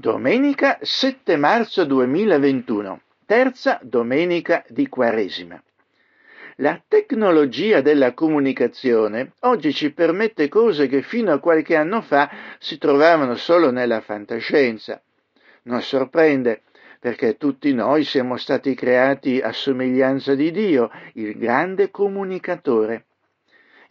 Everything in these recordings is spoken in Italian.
Domenica 7 marzo 2021, terza domenica di Quaresima. La tecnologia della comunicazione oggi ci permette cose che fino a qualche anno fa si trovavano solo nella fantascienza. Non sorprende, perché tutti noi siamo stati creati a somiglianza di Dio, il grande comunicatore.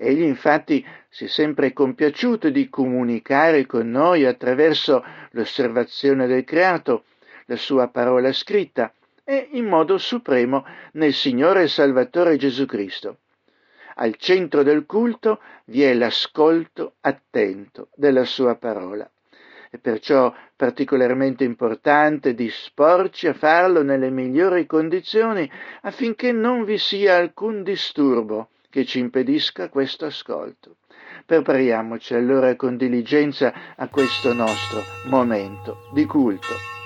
Egli infatti si è sempre compiaciuto di comunicare con noi attraverso l'osservazione del creato, la sua parola scritta e in modo supremo nel Signore e Salvatore Gesù Cristo. Al centro del culto vi è l'ascolto attento della sua parola. È perciò particolarmente importante disporci a farlo nelle migliori condizioni affinché non vi sia alcun disturbo che ci impedisca questo ascolto. Prepariamoci allora con diligenza a questo nostro momento di culto.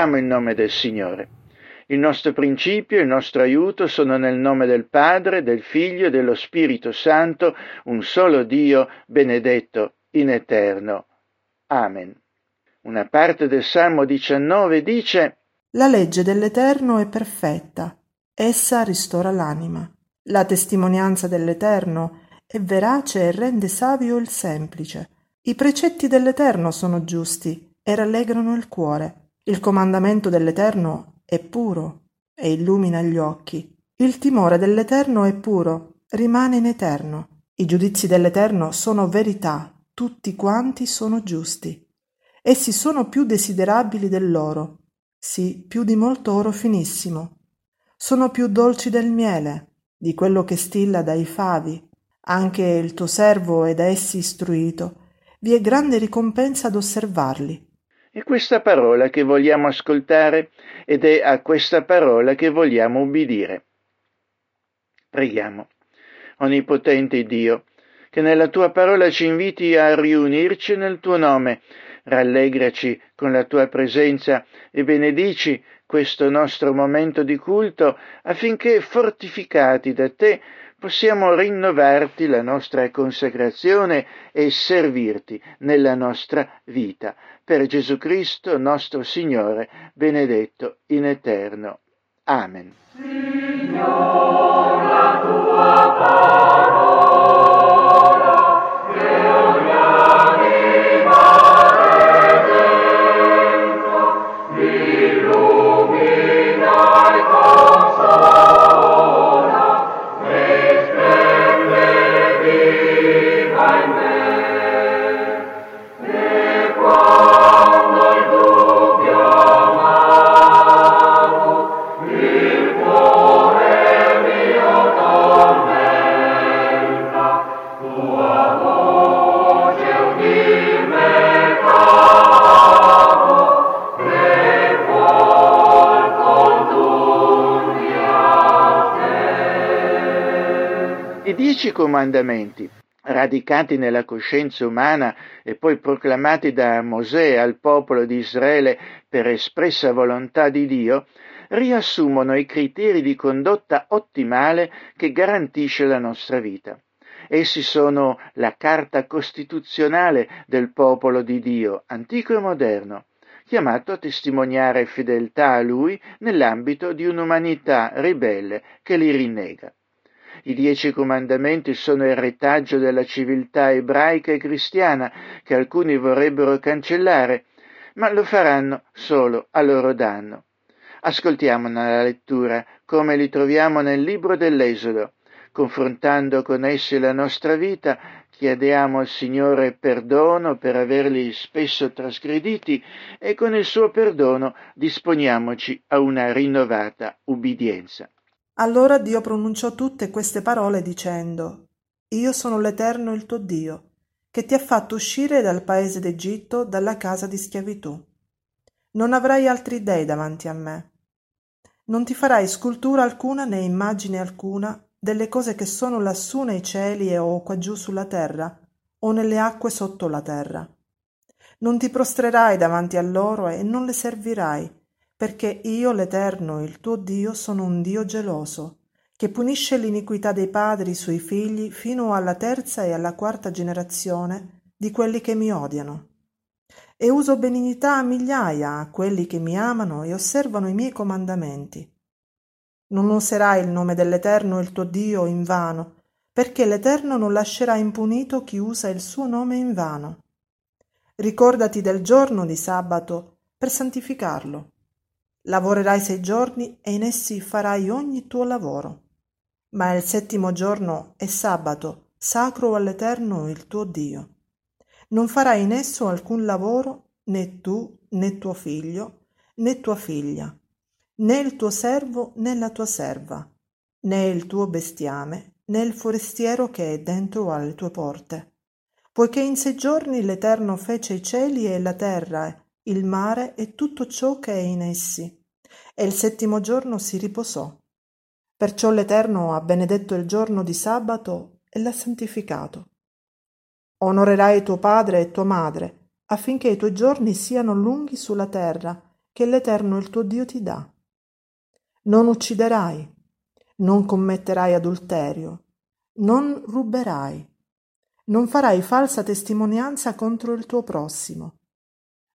Invochiamo il nome del Signore. Il nostro principio, il nostro aiuto sono nel nome del Padre, del Figlio e dello Spirito Santo, un solo Dio, benedetto in eterno. Amen. Una parte del Salmo 19 dice La legge dell'Eterno è perfetta, essa ristora l'anima. La testimonianza dell'Eterno è verace e rende savio il semplice. I precetti dell'Eterno sono giusti e rallegrano il cuore. Il comandamento dell'Eterno è puro e illumina gli occhi. Il timore dell'Eterno è puro, rimane in eterno. I giudizi dell'Eterno sono verità, tutti quanti sono giusti. Essi sono più desiderabili dell'oro, sì, più di molto oro finissimo. Sono più dolci del miele, di quello che stilla dai favi. Anche il tuo servo è da essi istruito. Vi è grande ricompensa ad osservarli. È questa parola che vogliamo ascoltare ed è a questa parola che vogliamo ubbidire. Preghiamo. Onnipotente Dio, che nella tua parola ci inviti a riunirci nel tuo nome, rallegraci con la tua presenza e benedici questo nostro momento di culto affinché fortificati da te possiamo rinnovarti la nostra consacrazione e servirti nella nostra vita. Per Gesù Cristo nostro Signore, benedetto in eterno. Amen. dieci comandamenti, radicati nella coscienza umana e poi proclamati da Mosè al popolo di Israele per espressa volontà di Dio, riassumono i criteri di condotta ottimale che garantisce la nostra vita. Essi sono la carta costituzionale del popolo di Dio, antico e moderno, chiamato a testimoniare fedeltà a Lui nell'ambito di un'umanità ribelle che li rinnega. I dieci comandamenti sono il retaggio della civiltà ebraica e cristiana che alcuni vorrebbero cancellare, ma lo faranno solo a loro danno. Ascoltiamo nella lettura come li troviamo nel libro dell'Esodo. Confrontando con essi la nostra vita, chiediamo al Signore perdono per averli spesso trasgrediti e con il suo perdono disponiamoci a una rinnovata ubbidienza. Allora Dio pronunciò tutte queste parole dicendo Io sono l'Eterno il tuo Dio, che ti ha fatto uscire dal paese d'Egitto, dalla casa di schiavitù. Non avrai altri dei davanti a me. Non ti farai scultura alcuna né immagine alcuna delle cose che sono lassù nei cieli o qua giù sulla terra o nelle acque sotto la terra. Non ti prostrerai davanti a loro e non le servirai, perché io l'Eterno, il tuo Dio, sono un Dio geloso, che punisce l'iniquità dei padri sui figli fino alla terza e alla quarta generazione di quelli che mi odiano. E uso benignità a migliaia a quelli che mi amano e osservano i miei comandamenti. Non userai il nome dell'Eterno il tuo Dio in vano, perché l'Eterno non lascerà impunito chi usa il suo nome in vano. Ricordati del giorno di sabato per santificarlo Lavorerai sei giorni e in essi farai ogni tuo lavoro. Ma il settimo giorno è sabato, sacro all'Eterno il tuo Dio. Non farai in esso alcun lavoro, né tu, né tuo figlio, né tua figlia, né il tuo servo, né la tua serva, né il tuo bestiame, né il forestiero che è dentro alle tue porte. Poiché in sei giorni l'Eterno fece i cieli e la terra, il mare e tutto ciò che è in essi, e il settimo giorno si riposò. Perciò l'Eterno ha benedetto il giorno di sabato e l'ha santificato. Onorerai tuo padre e tua madre, affinché i tuoi giorni siano lunghi sulla terra che l'Eterno il tuo Dio ti dà. Non ucciderai, non commetterai adulterio, non ruberai, non farai falsa testimonianza contro il tuo prossimo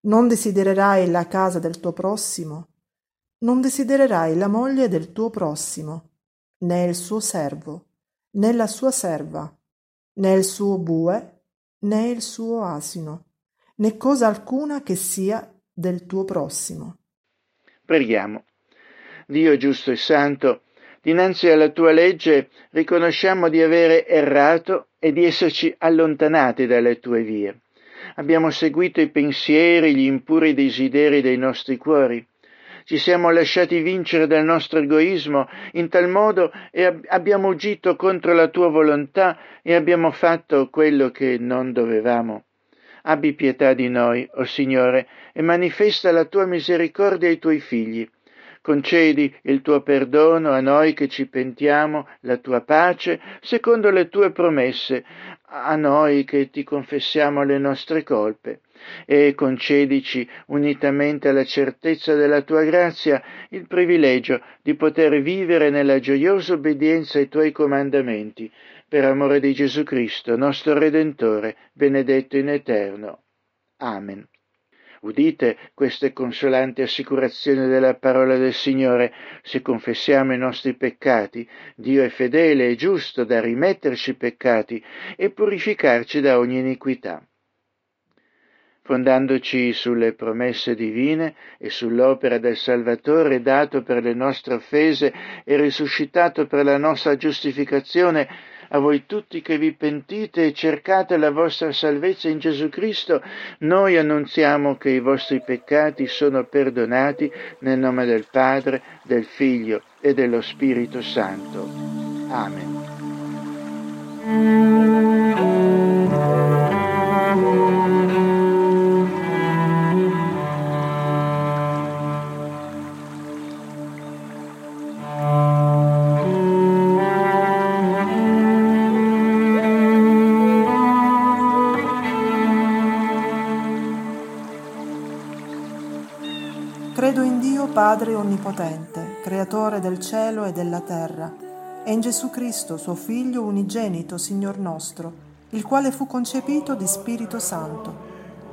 non desidererai la casa del tuo prossimo, non desidererai la moglie del tuo prossimo, né il suo servo, né la sua serva, né il suo bue, né il suo asino, né cosa alcuna che sia del tuo prossimo. Preghiamo. Dio giusto e santo, dinanzi alla tua legge riconosciamo di avere errato e di esserci allontanati dalle tue vie abbiamo seguito i pensieri, gli impuri desideri dei nostri cuori. Ci siamo lasciati vincere dal nostro egoismo in tal modo ab- abbiamo agito contro la tua volontà e abbiamo fatto quello che non dovevamo. Abbi pietà di noi, o oh Signore, e manifesta la tua misericordia ai tuoi figli. Concedi il tuo perdono a noi che ci pentiamo, la tua pace, secondo le tue promesse, a noi che ti confessiamo le nostre colpe e concedici, unitamente alla certezza della tua grazia, il privilegio di poter vivere nella gioiosa obbedienza ai tuoi comandamenti, per amore di Gesù Cristo, nostro Redentore, benedetto in eterno. Amen. Udite queste consolanti assicurazioni della parola del Signore. Se confessiamo i nostri peccati, Dio è fedele e giusto da rimetterci peccati e purificarci da ogni iniquità fondandoci sulle promesse divine e sull'opera del Salvatore dato per le nostre offese e risuscitato per la nostra giustificazione, a voi tutti che vi pentite e cercate la vostra salvezza in Gesù Cristo, noi annunziamo che i vostri peccati sono perdonati nel nome del Padre, del Figlio e dello Spirito Santo. Amen. Padre Onnipotente, Creatore del cielo e della terra, e in Gesù Cristo, suo Figlio unigenito, Signor nostro, il quale fu concepito di Spirito Santo.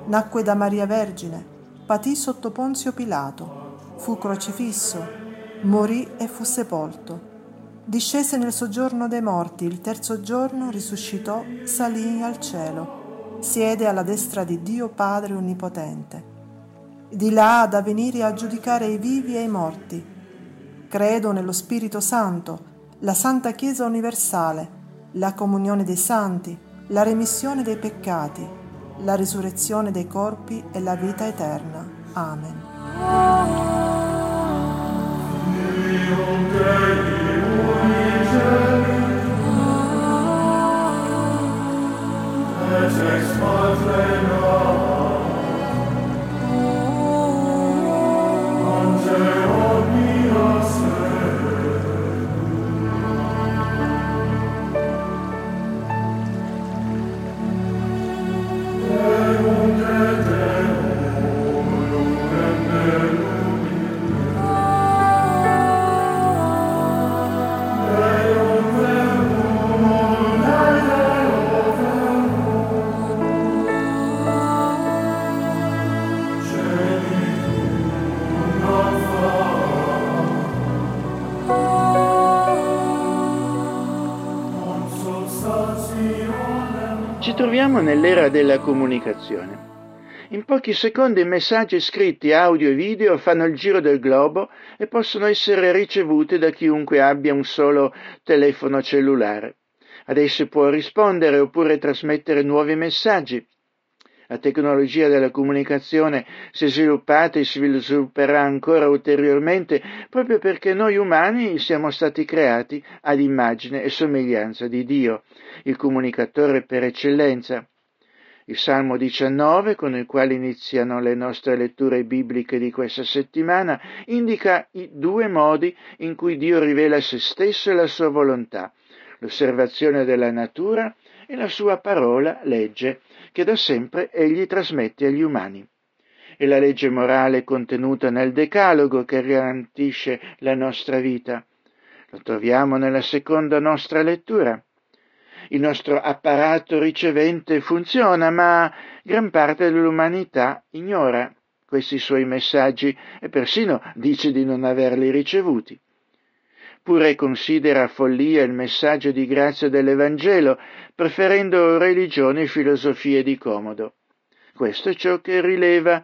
Nacque da Maria Vergine, patì sotto Ponzio Pilato, fu crocifisso, morì e fu sepolto. Discese nel soggiorno dei morti, il terzo giorno risuscitò, salì al cielo, siede alla destra di Dio Padre Onnipotente di là da venire a giudicare i vivi e i morti. Credo nello Spirito Santo, la Santa Chiesa universale, la comunione dei santi, la remissione dei peccati, la risurrezione dei corpi e la vita eterna. Amen. Ci troviamo nell'era della comunicazione. In pochi secondi messaggi scritti, audio e video fanno il giro del globo e possono essere ricevuti da chiunque abbia un solo telefono cellulare. Ad essi può rispondere oppure trasmettere nuovi messaggi. La tecnologia della comunicazione si è sviluppata e si svilupperà ancora ulteriormente proprio perché noi umani siamo stati creati ad immagine e somiglianza di Dio, il comunicatore per eccellenza. Il Salmo 19, con il quale iniziano le nostre letture bibliche di questa settimana, indica i due modi in cui Dio rivela se stesso e la sua volontà, l'osservazione della natura e la sua parola, legge, che da sempre egli trasmette agli umani. E la legge morale contenuta nel Decalogo che garantisce la nostra vita. Lo troviamo nella seconda nostra lettura. Il nostro apparato ricevente funziona, ma gran parte dell'umanità ignora questi suoi messaggi e persino dice di non averli ricevuti. Pure considera follia il messaggio di grazia dell'Evangelo, preferendo religione e filosofie di comodo. Questo è ciò che rileva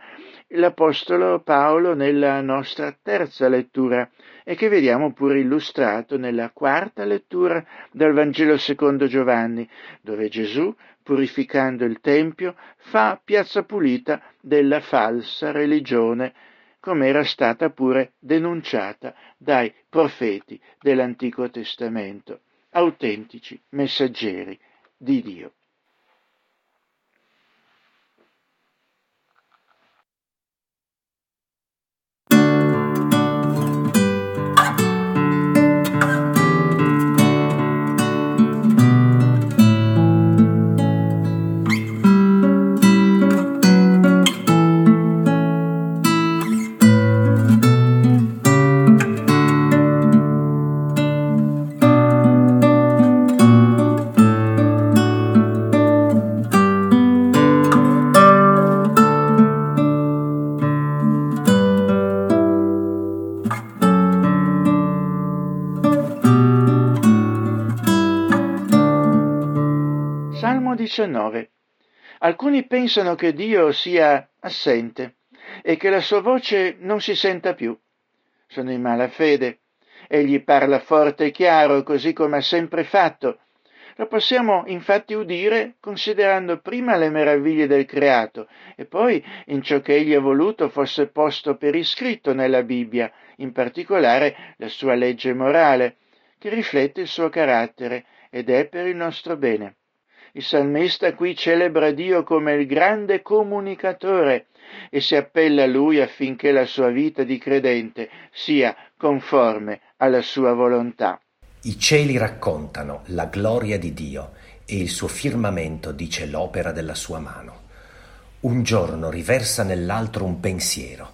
l'Apostolo Paolo nella nostra terza lettura e che vediamo pure illustrato nella quarta lettura del Vangelo secondo Giovanni, dove Gesù, purificando il Tempio, fa piazza pulita della falsa religione, come era stata pure denunciata dai profeti dell'Antico Testamento, autentici messaggeri di Dio. 19. Alcuni pensano che Dio sia assente e che la sua voce non si senta più. Sono in malafede. Egli parla forte e chiaro, così come ha sempre fatto. Lo possiamo infatti udire considerando prima le meraviglie del creato e poi in ciò che egli ha voluto fosse posto per iscritto nella Bibbia, in particolare la sua legge morale, che riflette il suo carattere ed è per il nostro bene. Il salmista qui celebra Dio come il grande comunicatore e si appella a lui affinché la sua vita di credente sia conforme alla sua volontà. I cieli raccontano la gloria di Dio e il suo firmamento dice l'opera della sua mano. Un giorno riversa nell'altro un pensiero,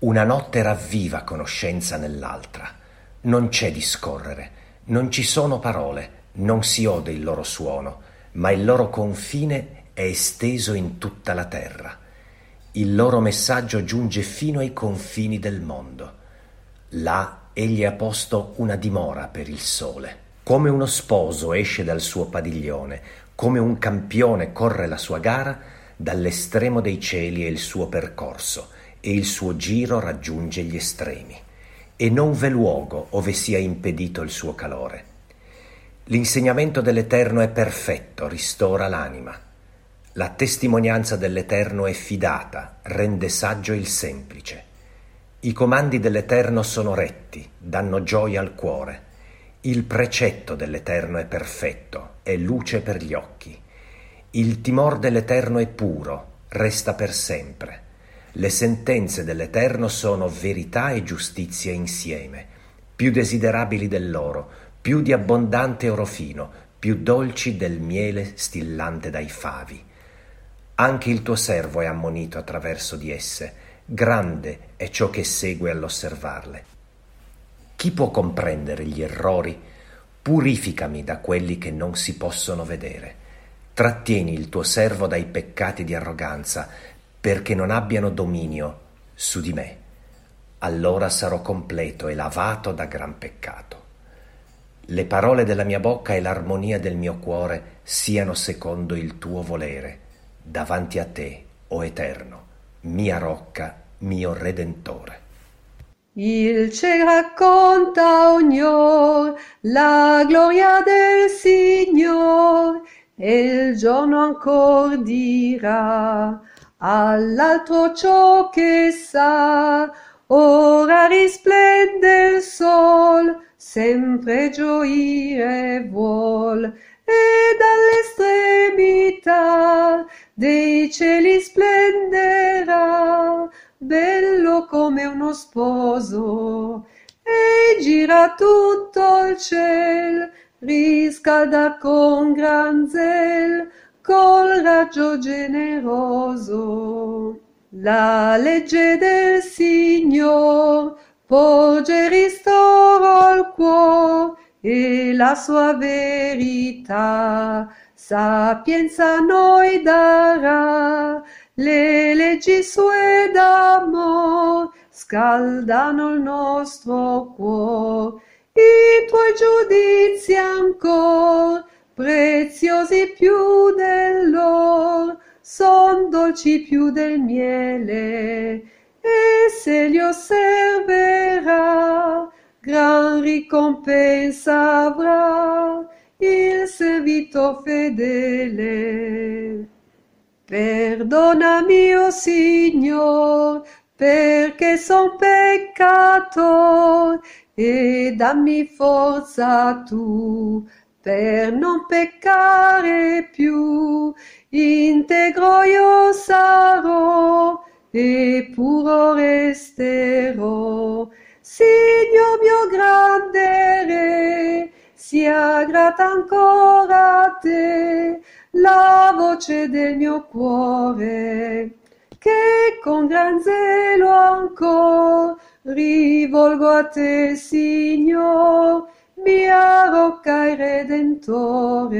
una notte ravviva conoscenza nell'altra. Non c'è discorrere, non ci sono parole, non si ode il loro suono, ma il loro confine è esteso in tutta la terra. Il loro messaggio giunge fino ai confini del mondo. Là egli ha posto una dimora per il sole. Come uno sposo esce dal suo padiglione, come un campione corre la sua gara, dall'estremo dei cieli è il suo percorso e il suo giro raggiunge gli estremi. E non v'è luogo ove sia impedito il suo calore. L'insegnamento dell'Eterno è perfetto, ristora l'anima. La testimonianza dell'Eterno è fidata, rende saggio il semplice. I comandi dell'Eterno sono retti, danno gioia al cuore. Il precetto dell'Eterno è perfetto, è luce per gli occhi. Il timor dell'Eterno è puro, resta per sempre. Le sentenze dell'Eterno sono verità e giustizia insieme, più desiderabili dell'oro, più di abbondante oro fino, più dolci del miele stillante dai favi. Anche il tuo servo è ammonito attraverso di esse, grande è ciò che segue all'osservarle. Chi può comprendere gli errori? Purificami da quelli che non si possono vedere. Trattieni il tuo servo dai peccati di arroganza, perché non abbiano dominio su di me. Allora sarò completo e lavato da gran peccato. Le parole della mia bocca e l'armonia del mio cuore siano secondo il tuo volere, davanti a te, o Eterno, mia rocca, mio Redentore. Il ciel racconta ognor la gloria del Signor, e il giorno ancor dirà all'altro ciò che sa, ora risplende il sol, sempre gioire vuol. E dall'estremità dei cieli splenderà bello come uno sposo. E gira tutto il ciel riscalda con gran zel col raggio generoso. La legge del Signor porge ristoro al cuore e la sua verità. Sapienza noi darà le leggi sue d'amor scaldano il nostro cuore i tuoi giudizi ancor preziosi più dell'or son dolci più del miele se li osserverà, gran ricompensa avrà il servito fedele. Perdonami, o oh Signor, perché son peccator, e dammi forza tu per non peccare più. Integro io sarò puro resterò. Signor mio grande Re, sia grata ancora a te la voce del mio cuore, che con gran zelo ancora rivolgo a te, Signor, mia rocca e redentore.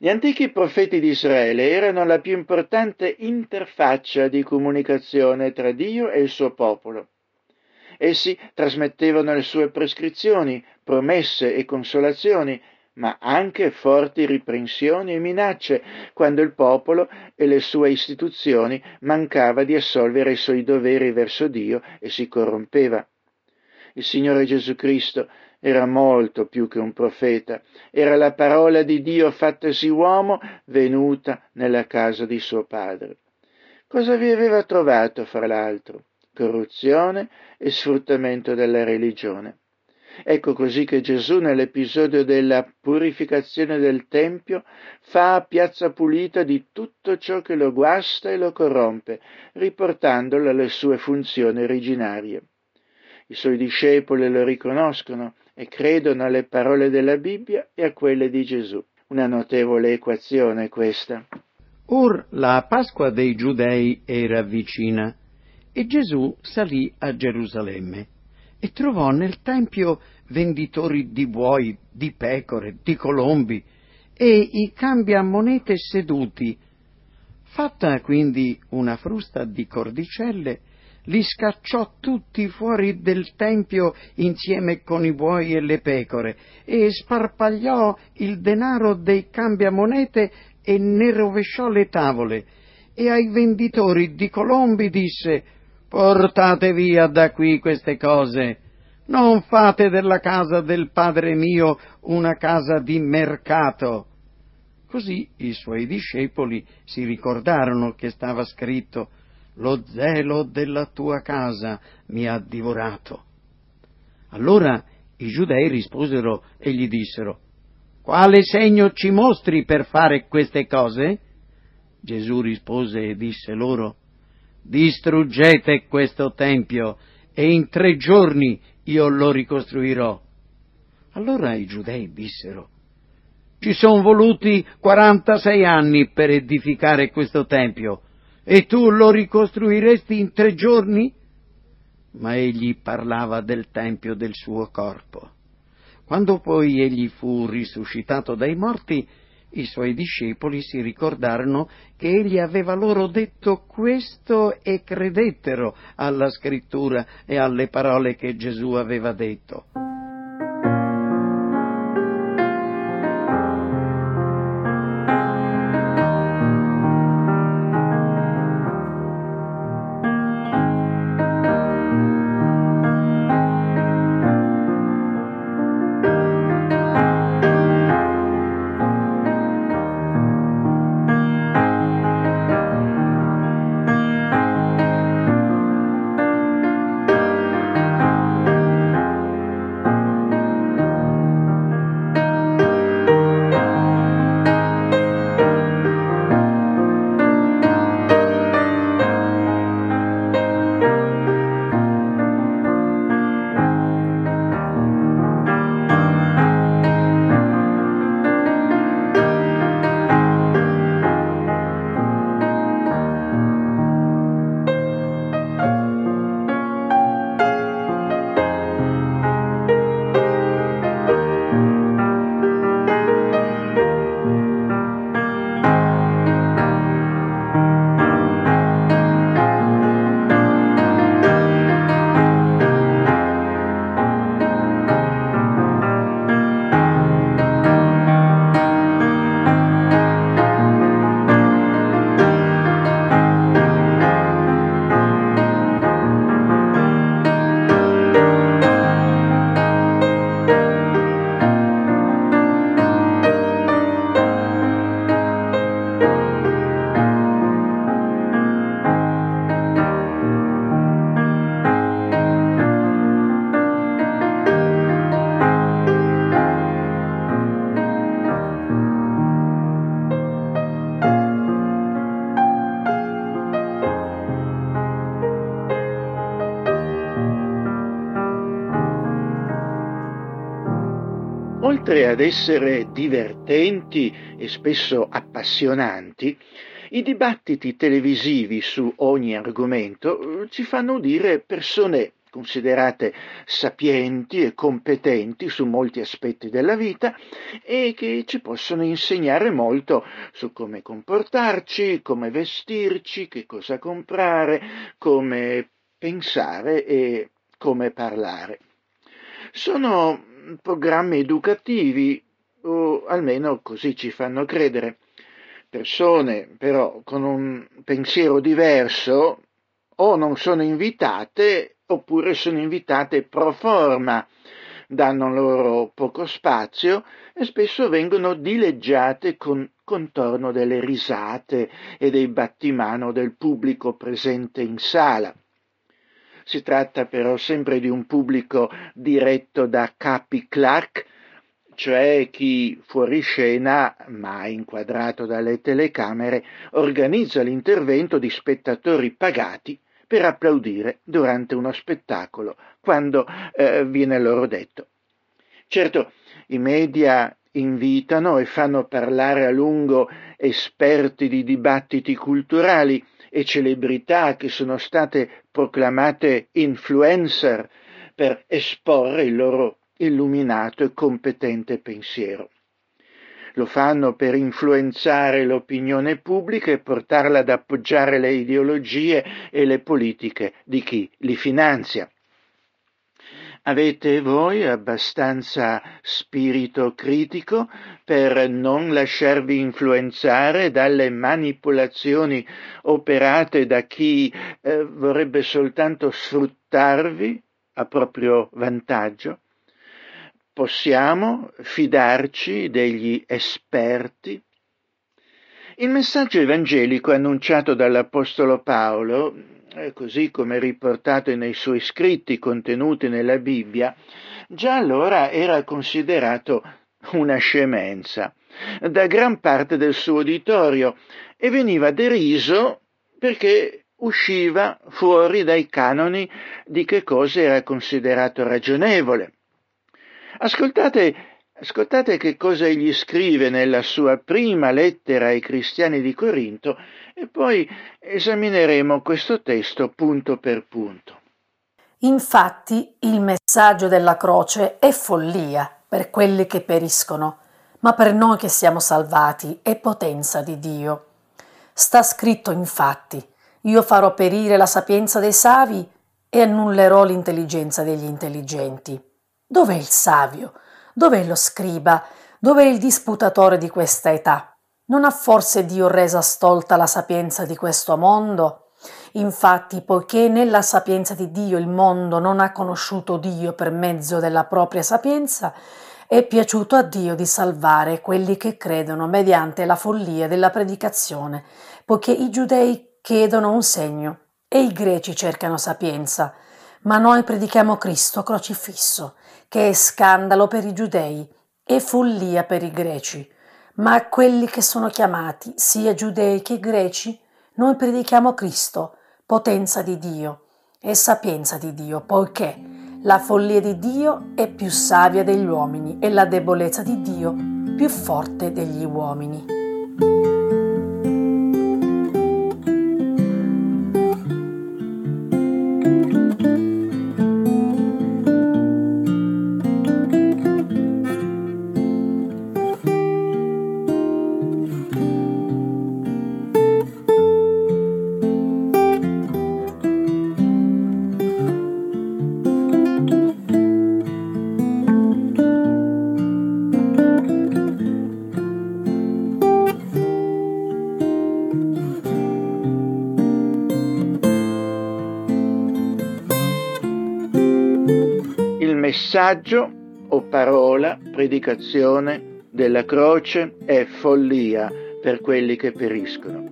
Gli antichi profeti di Israele erano la più importante interfaccia di comunicazione tra Dio e il suo popolo. Essi trasmettevano le sue prescrizioni, promesse e consolazioni, ma anche forti riprensioni e minacce quando il popolo e le sue istituzioni mancava di assolvere i suoi doveri verso Dio e si corrompeva. Il Signore Gesù Cristo era molto più che un profeta, era la parola di Dio fattasi uomo venuta nella casa di suo padre. Cosa vi aveva trovato, fra l'altro? Corruzione e sfruttamento della religione. Ecco così che Gesù nell'episodio della purificazione del Tempio fa piazza pulita di tutto ciò che lo guasta e lo corrompe, riportandolo alle sue funzioni originarie. I suoi discepoli lo riconoscono e credono alle parole della Bibbia e a quelle di Gesù. Una notevole equazione questa. Or la Pasqua dei Giudei era vicina e Gesù salì a Gerusalemme e trovò nel Tempio venditori di buoi, di pecore, di colombi e i cambiamonete seduti. Fatta quindi una frusta di cordicelle, li scacciò tutti fuori del tempio insieme con i buoi e le pecore e sparpagliò il denaro dei cambiamonete e ne rovesciò le tavole. E ai venditori di colombi disse portate via da qui queste cose. Non fate della casa del padre mio una casa di mercato. Così i suoi discepoli si ricordarono che stava scritto lo zelo della tua casa mi ha divorato. Allora i giudei risposero e gli dissero, quale segno ci mostri per fare queste cose? Gesù rispose e disse loro, distruggete questo tempio e in tre giorni io lo ricostruirò. Allora i giudei dissero, ci sono voluti quarantasei anni per edificare questo tempio e tu lo ricostruiresti in tre giorni? Ma egli parlava del tempio del suo corpo. Quando poi egli fu risuscitato dai morti, i suoi discepoli si ricordarono che egli aveva loro detto questo e credettero alla scrittura e alle parole che Gesù aveva detto. Ad essere divertenti e spesso appassionanti, i dibattiti televisivi su ogni argomento eh, ci fanno udire persone considerate sapienti e competenti su molti aspetti della vita e che ci possono insegnare molto su come comportarci, come vestirci, che cosa comprare, come pensare e come parlare. Sono programmi educativi o almeno così ci fanno credere. Persone però con un pensiero diverso o non sono invitate oppure sono invitate pro forma, danno loro poco spazio e spesso vengono dileggiate con contorno delle risate e dei battimano del pubblico presente in sala. Si tratta però sempre di un pubblico diretto da capi Clark, cioè chi fuori scena, ma inquadrato dalle telecamere, organizza l'intervento di spettatori pagati per applaudire durante uno spettacolo, quando eh, viene loro detto. Certo, i media invitano e fanno parlare a lungo esperti di dibattiti culturali e celebrità che sono state proclamate influencer per esporre il loro illuminato e competente pensiero. Lo fanno per influenzare l'opinione pubblica e portarla ad appoggiare le ideologie e le politiche di chi li finanzia. Avete voi abbastanza spirito critico per non lasciarvi influenzare dalle manipolazioni operate da chi eh, vorrebbe soltanto sfruttarvi a proprio vantaggio? Possiamo fidarci degli esperti? Il messaggio evangelico annunciato dall'Apostolo Paolo così come riportato nei suoi scritti contenuti nella Bibbia, già allora era considerato una scemenza da gran parte del suo uditorio e veniva deriso perché usciva fuori dai canoni di che cosa era considerato ragionevole. Ascoltate, ascoltate che cosa egli scrive nella sua prima lettera ai cristiani di Corinto e poi esamineremo questo testo punto per punto. Infatti il messaggio della croce è follia per quelli che periscono, ma per noi che siamo salvati è potenza di Dio. Sta scritto infatti, io farò perire la sapienza dei savi e annullerò l'intelligenza degli intelligenti. Dov'è il savio? Dov'è lo scriba? Dov'è il disputatore di questa età? Non ha forse Dio resa stolta la sapienza di questo mondo? Infatti, poiché nella sapienza di Dio il mondo non ha conosciuto Dio per mezzo della propria sapienza, è piaciuto a Dio di salvare quelli che credono mediante la follia della predicazione, poiché i giudei chiedono un segno e i greci cercano sapienza, ma noi predichiamo Cristo crocifisso, che è scandalo per i giudei e follia per i greci ma a quelli che sono chiamati, sia giudei che greci, noi predichiamo Cristo, potenza di Dio e sapienza di Dio, poiché la follia di Dio è più savia degli uomini e la debolezza di Dio più forte degli uomini. Messaggio o parola, predicazione della croce è follia per quelli che periscono.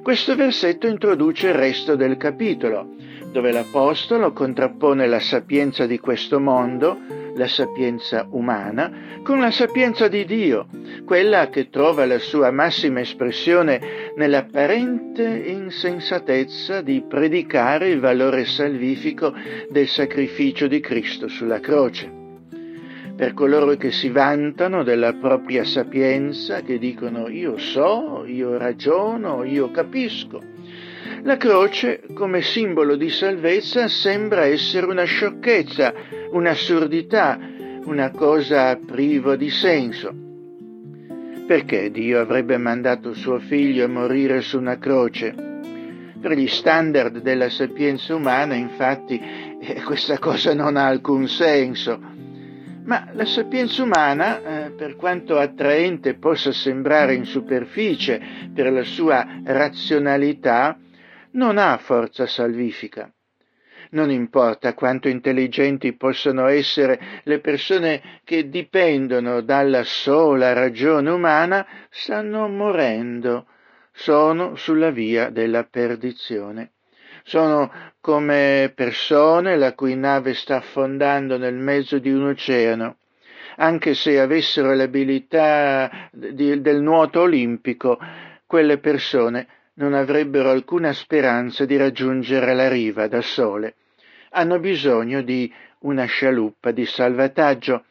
Questo versetto introduce il resto del capitolo, dove l'Apostolo contrappone la sapienza di questo mondo, la sapienza umana, con la sapienza di Dio, quella che trova la sua massima espressione nell'apparente insensatezza di predicare il valore salvifico del sacrificio di Cristo sulla croce. Per coloro che si vantano della propria sapienza, che dicono io so, io ragiono, io capisco, la croce, come simbolo di salvezza, sembra essere una sciocchezza, un'assurdità, una cosa priva di senso. Perché Dio avrebbe mandato suo figlio a morire su una croce? Per gli standard della sapienza umana, infatti, eh, questa cosa non ha alcun senso. Ma la sapienza umana, eh, per quanto attraente possa sembrare in superficie per la sua razionalità, non ha forza salvifica. Non importa quanto intelligenti possano essere le persone che dipendono dalla sola ragione umana, stanno morendo, sono sulla via della perdizione. Sono come persone la cui nave sta affondando nel mezzo di un oceano. Anche se avessero l'abilità di, del nuoto olimpico, quelle persone non avrebbero alcuna speranza di raggiungere la riva da sole. Hanno bisogno di una scialuppa di salvataggio,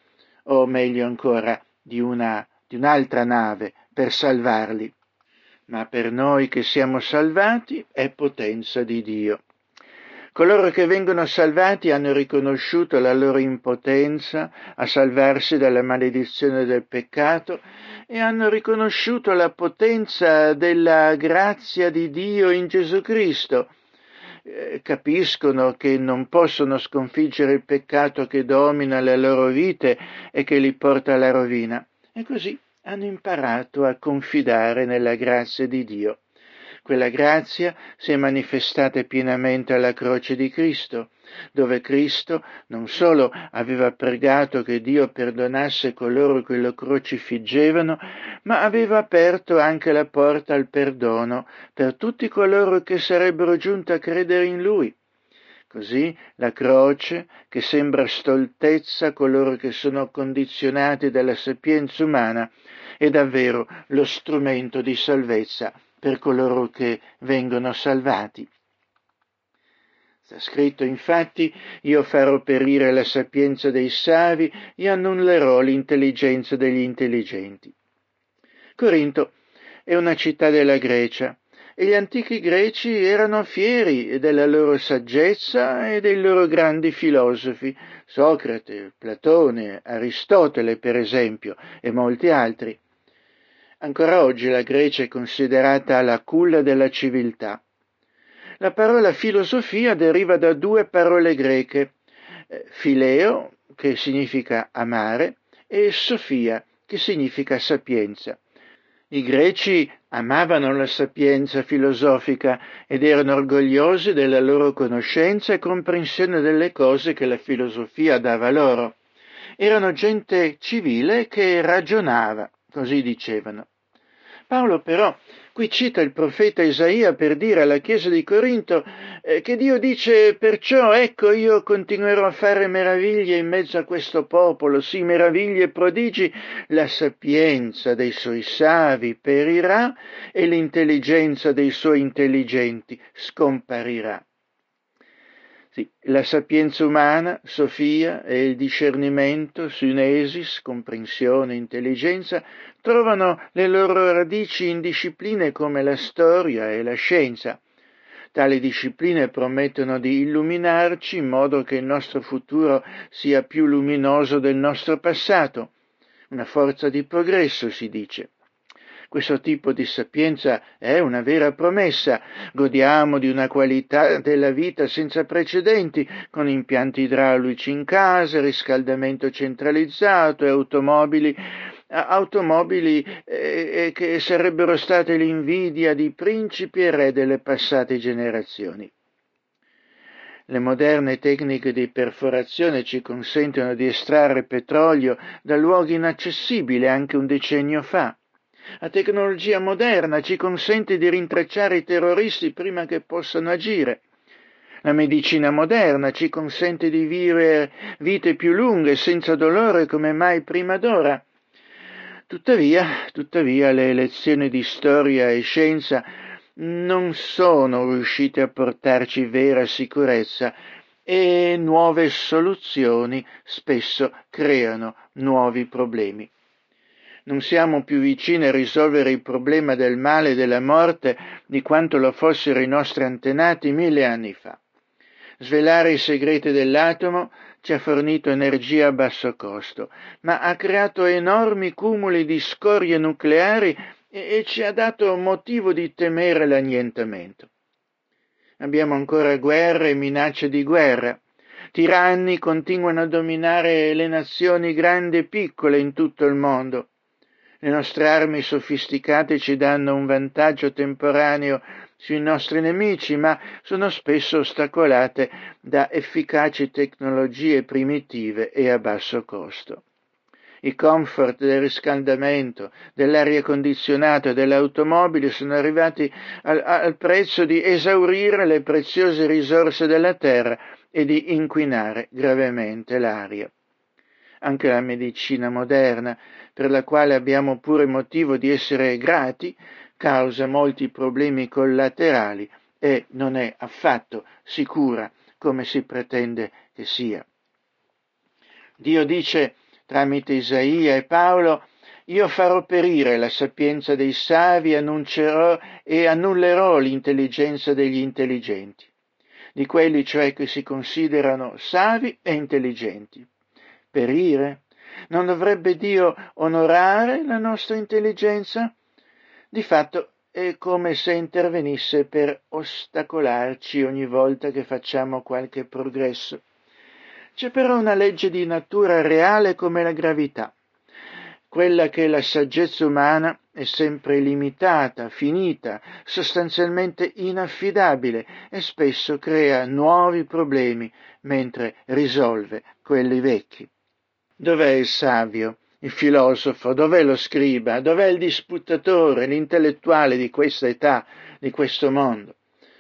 o meglio ancora, di, una, di un'altra nave per salvarli ma per noi che siamo salvati è potenza di Dio. Coloro che vengono salvati hanno riconosciuto la loro impotenza a salvarsi dalla maledizione del peccato e hanno riconosciuto la potenza della grazia di Dio in Gesù Cristo. Eh, capiscono che non possono sconfiggere il peccato che domina le loro vite e che li porta alla rovina. E così hanno imparato a confidare nella grazia di Dio. Quella grazia si è manifestata pienamente alla croce di Cristo, dove Cristo non solo aveva pregato che Dio perdonasse coloro che lo crocifiggevano, ma aveva aperto anche la porta al perdono per tutti coloro che sarebbero giunti a credere in Lui. Così la croce, che sembra stoltezza a coloro che sono condizionati dalla sapienza umana, è davvero lo strumento di salvezza per coloro che vengono salvati. Sta scritto infatti, io farò perire la sapienza dei savi e annullerò l'intelligenza degli intelligenti. Corinto è una città della Grecia e gli antichi greci erano fieri della loro saggezza e dei loro grandi filosofi, Socrate, Platone, Aristotele per esempio e molti altri. Ancora oggi la Grecia è considerata la culla della civiltà. La parola filosofia deriva da due parole greche, eh, fileo, che significa amare, e sofia, che significa sapienza. I greci amavano la sapienza filosofica ed erano orgogliosi della loro conoscenza e comprensione delle cose che la filosofia dava loro. Erano gente civile che ragionava, così dicevano. Paolo però qui cita il profeta Isaia per dire alla Chiesa di Corinto eh, che Dio dice perciò ecco io continuerò a fare meraviglie in mezzo a questo popolo, sì meraviglie e prodigi, la sapienza dei suoi savi perirà e l'intelligenza dei suoi intelligenti scomparirà. La sapienza umana, Sofia e il discernimento, synesis, comprensione, intelligenza, trovano le loro radici in discipline come la storia e la scienza. Tali discipline promettono di illuminarci in modo che il nostro futuro sia più luminoso del nostro passato. Una forza di progresso, si dice. Questo tipo di sapienza è una vera promessa. Godiamo di una qualità della vita senza precedenti, con impianti idraulici in casa, riscaldamento centralizzato e automobili automobili eh, che sarebbero state l'invidia di principi e re delle passate generazioni. Le moderne tecniche di perforazione ci consentono di estrarre petrolio da luoghi inaccessibili anche un decennio fa. La tecnologia moderna ci consente di rintracciare i terroristi prima che possano agire. La medicina moderna ci consente di vivere vite più lunghe senza dolore come mai prima d'ora. Tuttavia, tuttavia le lezioni di storia e scienza non sono riuscite a portarci vera sicurezza e nuove soluzioni spesso creano nuovi problemi non siamo più vicini a risolvere il problema del male e della morte di quanto lo fossero i nostri antenati mille anni fa. Svelare i segreti dell'atomo ci ha fornito energia a basso costo, ma ha creato enormi cumuli di scorie nucleari e, e ci ha dato motivo di temere l'annientamento. Abbiamo ancora guerre e minacce di guerra, tiranni continuano a dominare le nazioni grandi e piccole in tutto il mondo. Le nostre armi sofisticate ci danno un vantaggio temporaneo sui nostri nemici, ma sono spesso ostacolate da efficaci tecnologie primitive e a basso costo. I comfort del riscaldamento, dell'aria condizionata e delle automobili sono arrivati al, al prezzo di esaurire le preziose risorse della terra e di inquinare gravemente l'aria. Anche la medicina moderna per la quale abbiamo pure motivo di essere grati, causa molti problemi collaterali e non è affatto sicura come si pretende che sia. Dio dice tramite Isaia e Paolo, io farò perire la sapienza dei savi, annuncerò e annullerò l'intelligenza degli intelligenti, di quelli cioè che si considerano savi e intelligenti. Perire? Non dovrebbe Dio onorare la nostra intelligenza? Di fatto è come se intervenisse per ostacolarci ogni volta che facciamo qualche progresso. C'è però una legge di natura reale come la gravità, quella che la saggezza umana è sempre limitata, finita, sostanzialmente inaffidabile e spesso crea nuovi problemi mentre risolve quelli vecchi. Dov'è il savio, il filosofo, dov'è lo scriba, dov'è il disputatore, l'intellettuale di questa età, di questo mondo?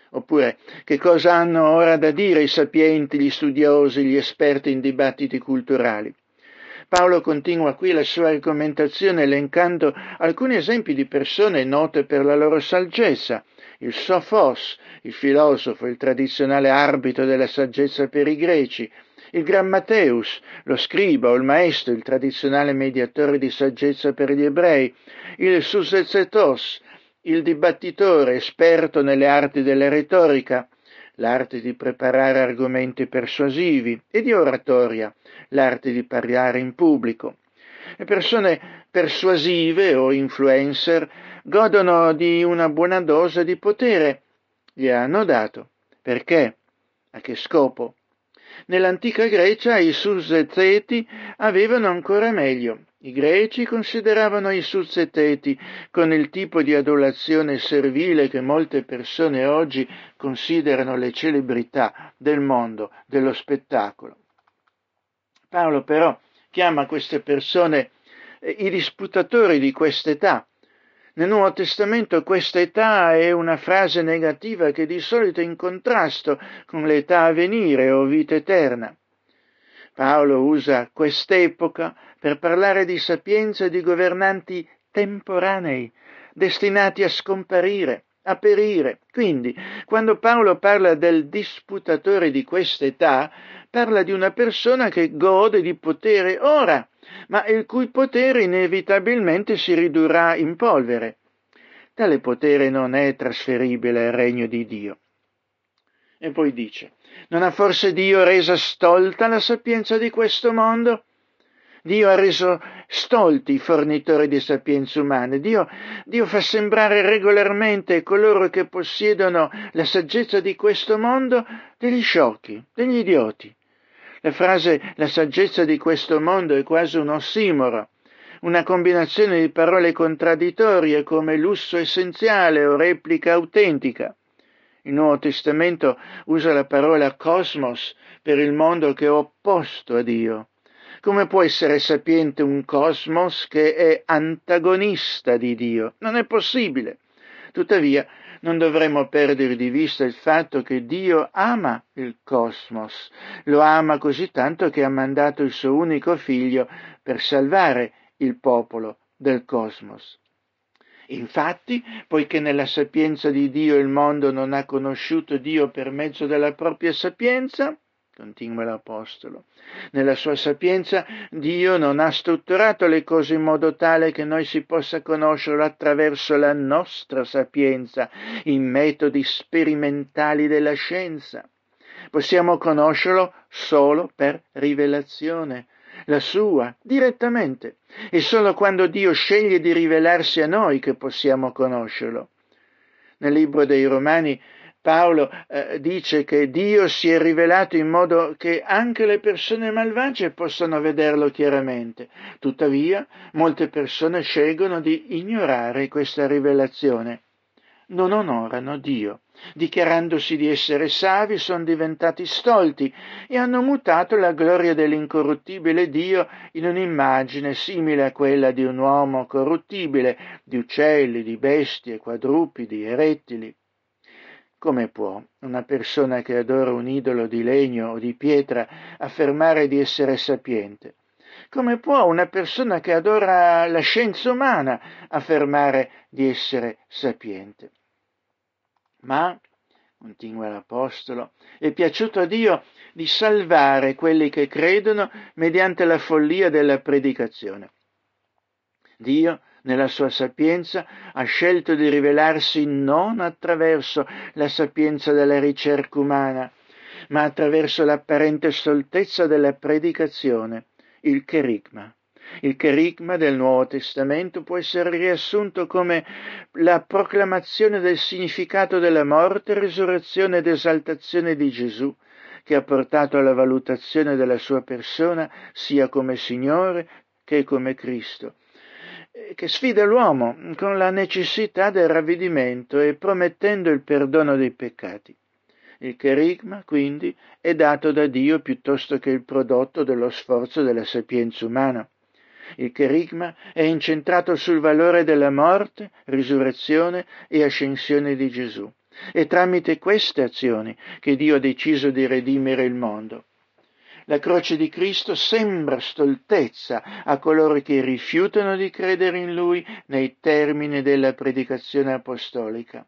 Oppure, che cosa hanno ora da dire i sapienti, gli studiosi, gli esperti in dibattiti culturali? Paolo continua qui la sua argomentazione elencando alcuni esempi di persone note per la loro saggezza. Il Sophos, il filosofo, il tradizionale arbitro della saggezza per i greci, il Grammateus, lo scriba o il maestro, il tradizionale mediatore di saggezza per gli ebrei, il Susezetos, il dibattitore esperto nelle arti della retorica, l'arte di preparare argomenti persuasivi, e di oratoria, l'arte di parlare in pubblico. Le persone persuasive o influencer godono di una buona dose di potere. Gli hanno dato. Perché? A che scopo? Nell'antica Grecia i suzzeti avevano ancora meglio. I greci consideravano i suzzeteti con il tipo di adulazione servile che molte persone oggi considerano le celebrità del mondo dello spettacolo. Paolo però chiama queste persone eh, i disputatori di quest'età, nel Nuovo Testamento questa età è una frase negativa che di solito è in contrasto con l'età a venire o vita eterna. Paolo usa quest'epoca per parlare di sapienza di governanti temporanei, destinati a scomparire, a perire. Quindi, quando Paolo parla del disputatore di quest'età, parla di una persona che gode di potere ora, ma il cui potere inevitabilmente si ridurrà in polvere. Tale potere non è trasferibile al regno di Dio. E poi dice, non ha forse Dio resa stolta la sapienza di questo mondo? Dio ha reso stolti i fornitori di sapienza umane. Dio, Dio, fa sembrare regolarmente coloro che possiedono la saggezza di questo mondo degli sciocchi, degli idioti. La frase la saggezza di questo mondo è quasi un ossimoro, una combinazione di parole contraddittorie come lusso essenziale o replica autentica. Il Nuovo Testamento usa la parola cosmos per il mondo che è opposto a Dio. Come può essere sapiente un cosmos che è antagonista di Dio? Non è possibile. Tuttavia, non dovremmo perdere di vista il fatto che Dio ama il cosmos, lo ama così tanto che ha mandato il suo unico figlio per salvare il popolo del cosmos. Infatti, poiché nella sapienza di Dio il mondo non ha conosciuto Dio per mezzo della propria sapienza, continua l'Apostolo. Nella sua sapienza Dio non ha strutturato le cose in modo tale che noi si possa conoscerlo attraverso la nostra sapienza, in metodi sperimentali della scienza. Possiamo conoscerlo solo per rivelazione, la sua, direttamente. È solo quando Dio sceglie di rivelarsi a noi che possiamo conoscerlo. Nel libro dei Romani Paolo eh, dice che Dio si è rivelato in modo che anche le persone malvagie possano vederlo chiaramente. Tuttavia, molte persone scelgono di ignorare questa rivelazione. Non onorano Dio. Dichiarandosi di essere savi, sono diventati stolti e hanno mutato la gloria dell'incorruttibile Dio in un'immagine simile a quella di un uomo corruttibile, di uccelli, di bestie, quadrupidi e rettili. Come può una persona che adora un idolo di legno o di pietra affermare di essere sapiente? Come può una persona che adora la scienza umana affermare di essere sapiente? Ma, continua l'Apostolo, è piaciuto a Dio di salvare quelli che credono mediante la follia della predicazione. Dio nella sua sapienza, ha scelto di rivelarsi non attraverso la sapienza della ricerca umana, ma attraverso l'apparente stoltezza della predicazione, il cherigma. Il cherigma del Nuovo Testamento può essere riassunto come la proclamazione del significato della morte, risurrezione ed esaltazione di Gesù, che ha portato alla valutazione della sua persona sia come Signore che come Cristo, che sfida l'uomo con la necessità del ravvedimento e promettendo il perdono dei peccati. Il cherigma, quindi, è dato da Dio piuttosto che il prodotto dello sforzo della sapienza umana. Il cherigma è incentrato sul valore della morte, risurrezione e ascensione di Gesù. È tramite queste azioni che Dio ha deciso di redimere il mondo. La croce di Cristo sembra stoltezza a coloro che rifiutano di credere in Lui nei termini della predicazione apostolica.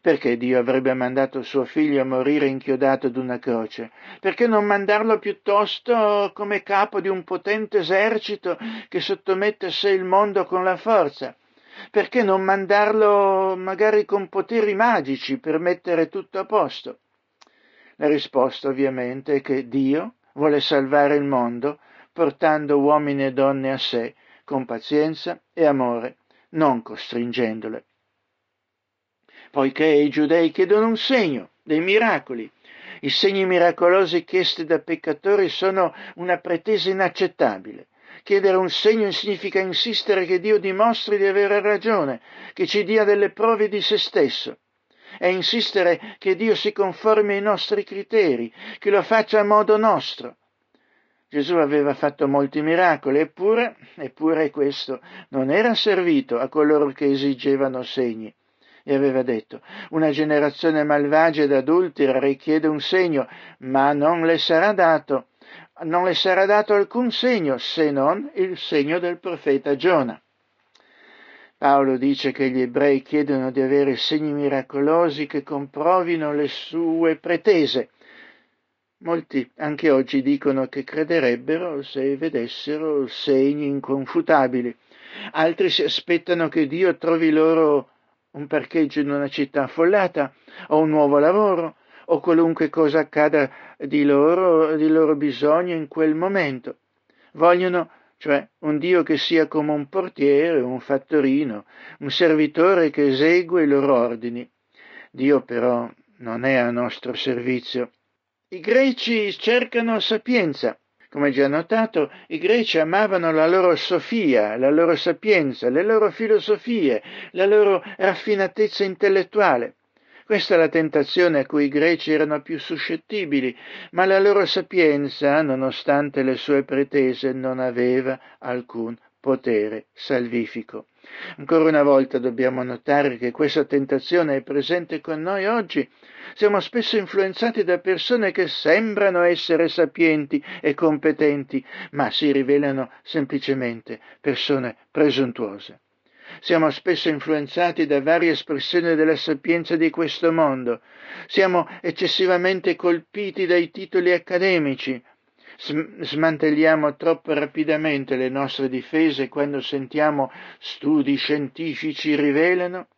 Perché Dio avrebbe mandato suo figlio a morire inchiodato ad una croce? Perché non mandarlo piuttosto come capo di un potente esercito che sottomette a sé il mondo con la forza? Perché non mandarlo magari con poteri magici per mettere tutto a posto? La risposta ovviamente è che Dio vuole salvare il mondo portando uomini e donne a sé con pazienza e amore, non costringendole. Poiché i giudei chiedono un segno, dei miracoli, i segni miracolosi chiesti da peccatori sono una pretesa inaccettabile. Chiedere un segno significa insistere che Dio dimostri di avere ragione, che ci dia delle prove di se stesso è insistere che Dio si conformi ai nostri criteri, che lo faccia a modo nostro. Gesù aveva fatto molti miracoli, eppure, eppure questo non era servito a coloro che esigevano segni. E aveva detto, una generazione malvagia ed adultera richiede un segno, ma non le sarà dato, non le sarà dato alcun segno se non il segno del profeta Giona. Paolo dice che gli ebrei chiedono di avere segni miracolosi che comprovino le sue pretese. Molti anche oggi dicono che crederebbero se vedessero segni inconfutabili. Altri si aspettano che Dio trovi loro un parcheggio in una città affollata, o un nuovo lavoro, o qualunque cosa accada di loro, di loro bisogno in quel momento. Vogliono cioè un Dio che sia come un portiere, un fattorino, un servitore che esegue i loro ordini. Dio però non è a nostro servizio. I greci cercano sapienza. Come già notato, i greci amavano la loro sofia, la loro sapienza, le loro filosofie, la loro raffinatezza intellettuale. Questa è la tentazione a cui i greci erano più suscettibili, ma la loro sapienza, nonostante le sue pretese, non aveva alcun potere salvifico. Ancora una volta dobbiamo notare che questa tentazione è presente con noi oggi. Siamo spesso influenzati da persone che sembrano essere sapienti e competenti, ma si rivelano semplicemente persone presuntuose. Siamo spesso influenzati da varie espressioni della sapienza di questo mondo. Siamo eccessivamente colpiti dai titoli accademici. Smantelliamo troppo rapidamente le nostre difese quando sentiamo studi scientifici rivelano.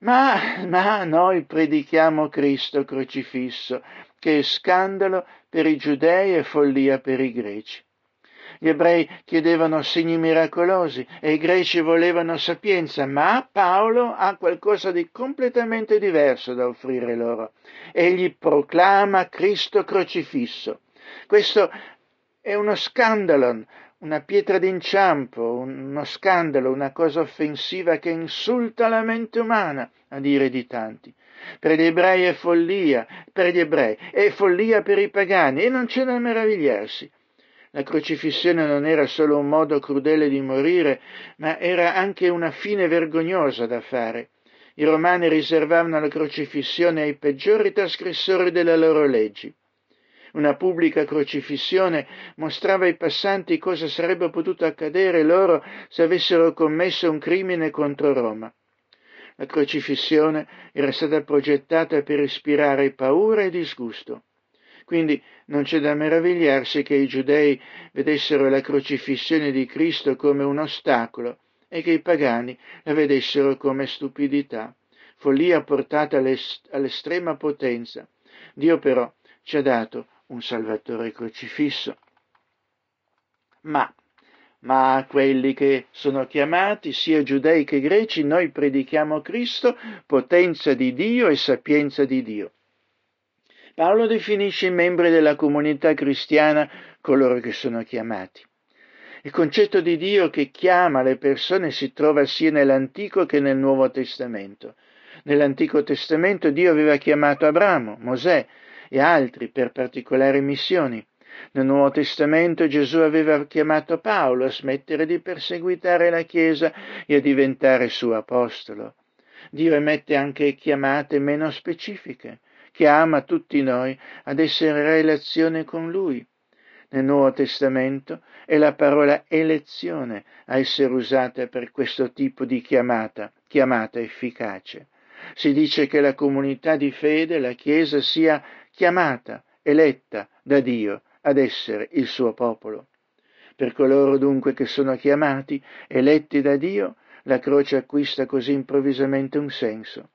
Ma, ma noi predichiamo Cristo crocifisso, che è scandalo per i giudei e follia per i greci. Gli ebrei chiedevano segni miracolosi e i greci volevano sapienza, ma Paolo ha qualcosa di completamente diverso da offrire loro. Egli proclama Cristo crocifisso. Questo è uno scandalo, una pietra d'inciampo, uno scandalo, una cosa offensiva che insulta la mente umana, a dire di tanti. Per gli ebrei è follia, per gli ebrei, è follia per i pagani e non c'è da meravigliarsi. La crocifissione non era solo un modo crudele di morire, ma era anche una fine vergognosa da fare. I romani riservavano la crocifissione ai peggiori trasgressori delle loro leggi. Una pubblica crocifissione mostrava ai passanti cosa sarebbe potuto accadere loro se avessero commesso un crimine contro Roma. La crocifissione era stata progettata per ispirare paura e disgusto. Quindi non c'è da meravigliarsi che i giudei vedessero la crocifissione di Cristo come un ostacolo e che i pagani la vedessero come stupidità, follia portata all'estrema potenza. Dio però ci ha dato un Salvatore crocifisso. Ma, ma a quelli che sono chiamati, sia giudei che greci, noi predichiamo Cristo, potenza di Dio e sapienza di Dio. Paolo definisce i membri della comunità cristiana coloro che sono chiamati. Il concetto di Dio che chiama le persone si trova sia nell'Antico che nel Nuovo Testamento. Nell'Antico Testamento Dio aveva chiamato Abramo, Mosè e altri per particolari missioni. Nel Nuovo Testamento Gesù aveva chiamato Paolo a smettere di perseguitare la Chiesa e a diventare suo apostolo. Dio emette anche chiamate meno specifiche chiama tutti noi ad essere in relazione con Lui. Nel Nuovo Testamento è la parola elezione a essere usata per questo tipo di chiamata, chiamata efficace. Si dice che la comunità di fede, la Chiesa, sia chiamata, eletta da Dio ad essere il suo popolo. Per coloro dunque che sono chiamati, eletti da Dio, la croce acquista così improvvisamente un senso.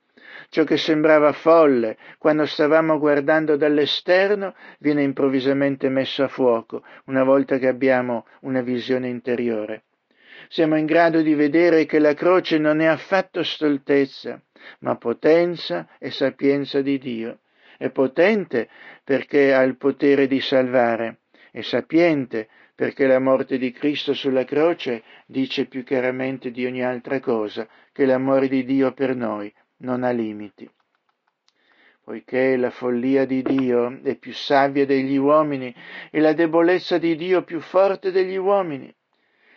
Ciò che sembrava folle quando stavamo guardando dall'esterno viene improvvisamente messo a fuoco una volta che abbiamo una visione interiore. Siamo in grado di vedere che la croce non è affatto stoltezza, ma potenza e sapienza di Dio. È potente perché ha il potere di salvare, è sapiente perché la morte di Cristo sulla croce dice più chiaramente di ogni altra cosa che l'amore di Dio per noi non ha limiti. Poiché la follia di Dio è più savia degli uomini e la debolezza di Dio più forte degli uomini.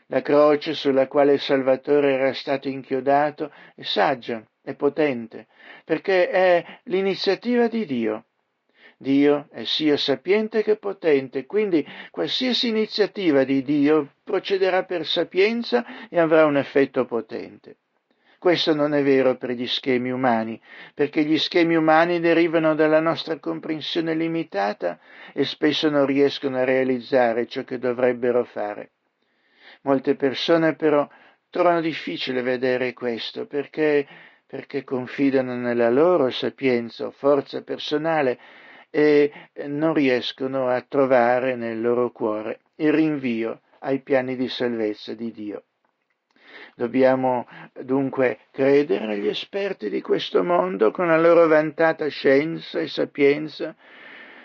La croce sulla quale il Salvatore era stato inchiodato è saggia, è potente, perché è l'iniziativa di Dio. Dio è sia sapiente che potente, quindi qualsiasi iniziativa di Dio procederà per sapienza e avrà un effetto potente. Questo non è vero per gli schemi umani, perché gli schemi umani derivano dalla nostra comprensione limitata e spesso non riescono a realizzare ciò che dovrebbero fare. Molte persone però trovano difficile vedere questo perché, perché confidano nella loro sapienza o forza personale e non riescono a trovare nel loro cuore il rinvio ai piani di salvezza di Dio. Dobbiamo dunque credere agli esperti di questo mondo con la loro vantata scienza e sapienza?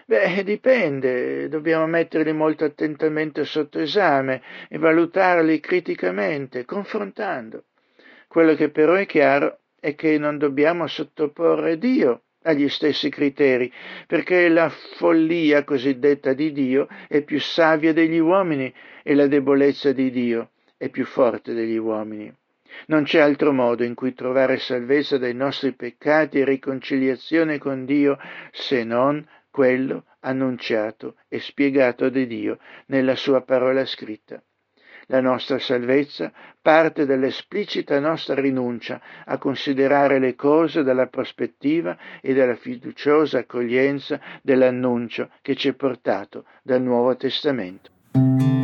Beh, dipende, dobbiamo metterli molto attentamente sotto esame e valutarli criticamente, confrontando. Quello che però è chiaro è che non dobbiamo sottoporre Dio agli stessi criteri, perché la follia cosiddetta di Dio è più savia degli uomini e la debolezza di Dio è più forte degli uomini. Non c'è altro modo in cui trovare salvezza dai nostri peccati e riconciliazione con Dio se non quello annunciato e spiegato da Dio nella sua parola scritta. La nostra salvezza parte dall'esplicita nostra rinuncia a considerare le cose dalla prospettiva e dalla fiduciosa accoglienza dell'annuncio che ci è portato dal Nuovo Testamento.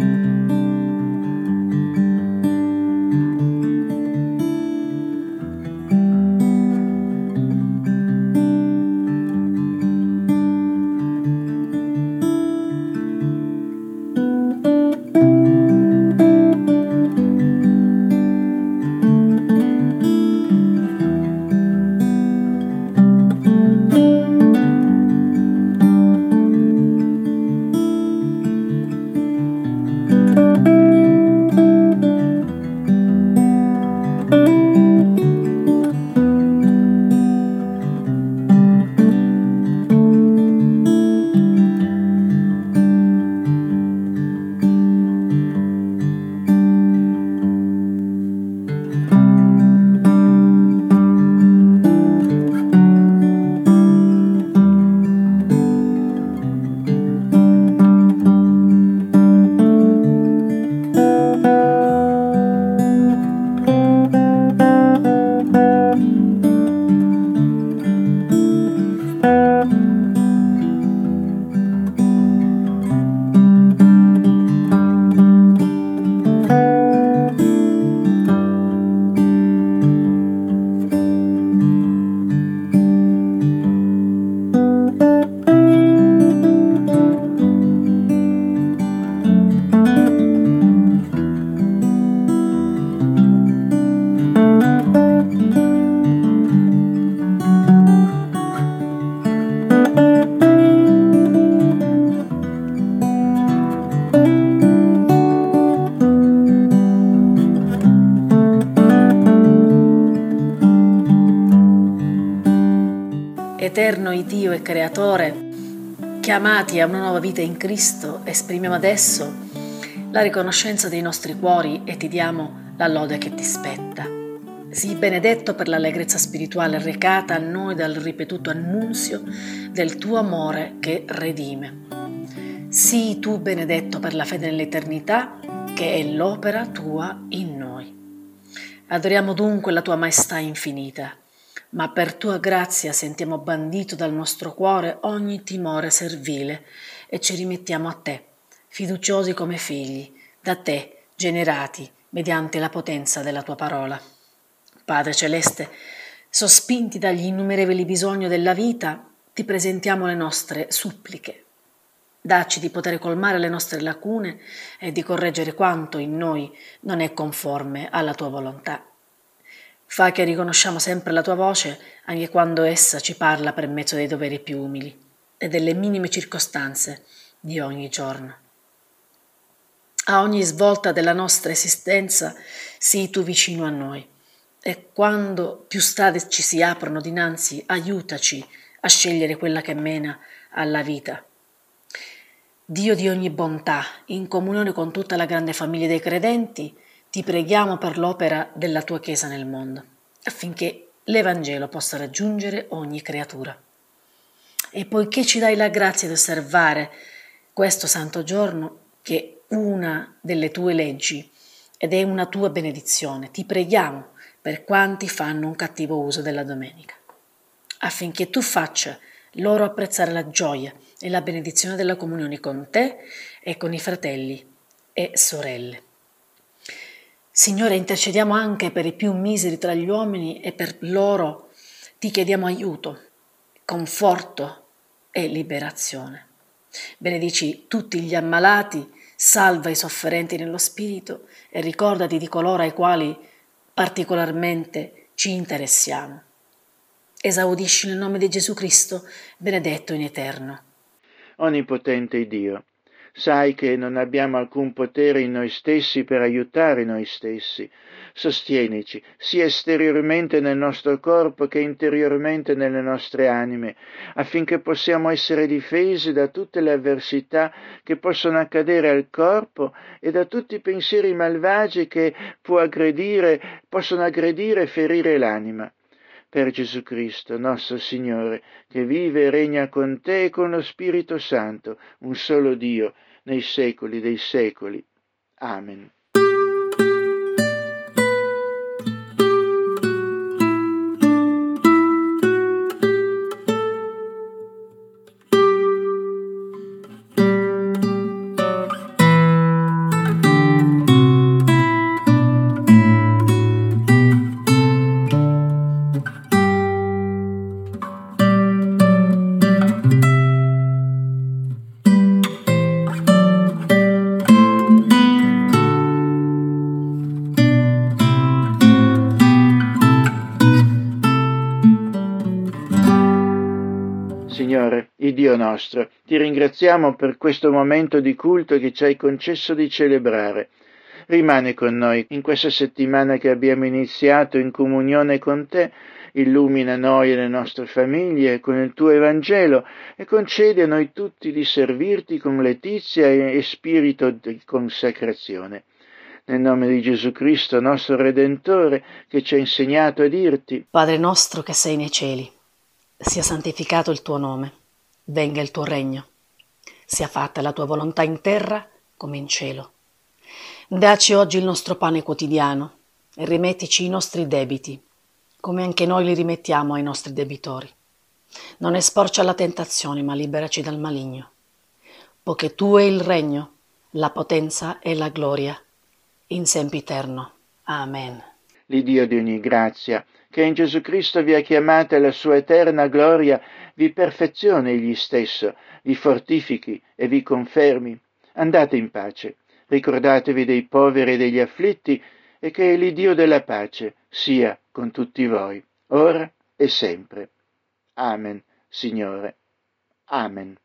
Creatore, chiamati a una nuova vita in Cristo, esprimiamo adesso la riconoscenza dei nostri cuori e ti diamo la lode che ti spetta. Sii benedetto per l'allegrezza spirituale recata a noi dal ripetuto annunzio del tuo amore che redime. Sii tu benedetto per la fede nell'eternità che è l'opera tua in noi. Adoriamo dunque la tua maestà infinita ma per tua grazia sentiamo bandito dal nostro cuore ogni timore servile e ci rimettiamo a te, fiduciosi come figli, da te generati mediante la potenza della tua parola. Padre celeste, sospinti dagli innumerevoli bisogni della vita, ti presentiamo le nostre suppliche. Dacci di poter colmare le nostre lacune e di correggere quanto in noi non è conforme alla tua volontà. Fa che riconosciamo sempre la tua voce anche quando essa ci parla per mezzo dei doveri più umili e delle minime circostanze di ogni giorno. A ogni svolta della nostra esistenza sii tu vicino a noi e quando più strade ci si aprono dinanzi, aiutaci a scegliere quella che mena alla vita. Dio di ogni bontà, in comunione con tutta la grande famiglia dei credenti, ti preghiamo per l'opera della tua Chiesa nel mondo, affinché l'Evangelo possa raggiungere ogni creatura. E poiché ci dai la grazia di osservare questo santo giorno, che è una delle tue leggi ed è una tua benedizione, ti preghiamo per quanti fanno un cattivo uso della domenica, affinché tu faccia loro apprezzare la gioia e la benedizione della comunione con te e con i fratelli e sorelle. Signore, intercediamo anche per i più miseri tra gli uomini e per loro ti chiediamo aiuto, conforto e liberazione. Benedici tutti gli ammalati, salva i sofferenti nello spirito e ricordati di coloro ai quali particolarmente ci interessiamo. Esaudisci nel nome di Gesù Cristo, benedetto in eterno. Onnipotente Dio Sai che non abbiamo alcun potere in noi stessi per aiutare noi stessi. Sostienici, sia esteriormente nel nostro corpo che interiormente nelle nostre anime, affinché possiamo essere difesi da tutte le avversità che possono accadere al corpo e da tutti i pensieri malvagi che aggredire, possono aggredire e ferire l'anima per Gesù Cristo, nostro Signore, che vive e regna con te e con lo Spirito Santo, un solo Dio, nei secoli dei secoli. Amen. Nostro, ti ringraziamo per questo momento di culto che ci hai concesso di celebrare. Rimane con noi in questa settimana che abbiamo iniziato in comunione con te, illumina noi e le nostre famiglie con il tuo Evangelo e concedi a noi tutti di servirti con letizia e spirito di consacrazione. Nel nome di Gesù Cristo, nostro Redentore, che ci ha insegnato a dirti, Padre nostro che sei nei cieli sia santificato il tuo nome, venga il tuo regno, sia fatta la tua volontà in terra come in cielo. Daci oggi il nostro pane quotidiano e rimettici i nostri debiti, come anche noi li rimettiamo ai nostri debitori. Non esporci alla tentazione, ma liberaci dal maligno, poiché tu è il regno, la potenza e la gloria, in sempiterno. Amen. L'Iddio di ogni grazia, che in Gesù Cristo vi ha chiamati alla sua eterna gloria, vi perfezioni egli stesso, vi fortifichi e vi confermi. Andate in pace, ricordatevi dei poveri e degli afflitti, e che l'Iddio della pace sia con tutti voi, ora e sempre. Amen, Signore. Amen.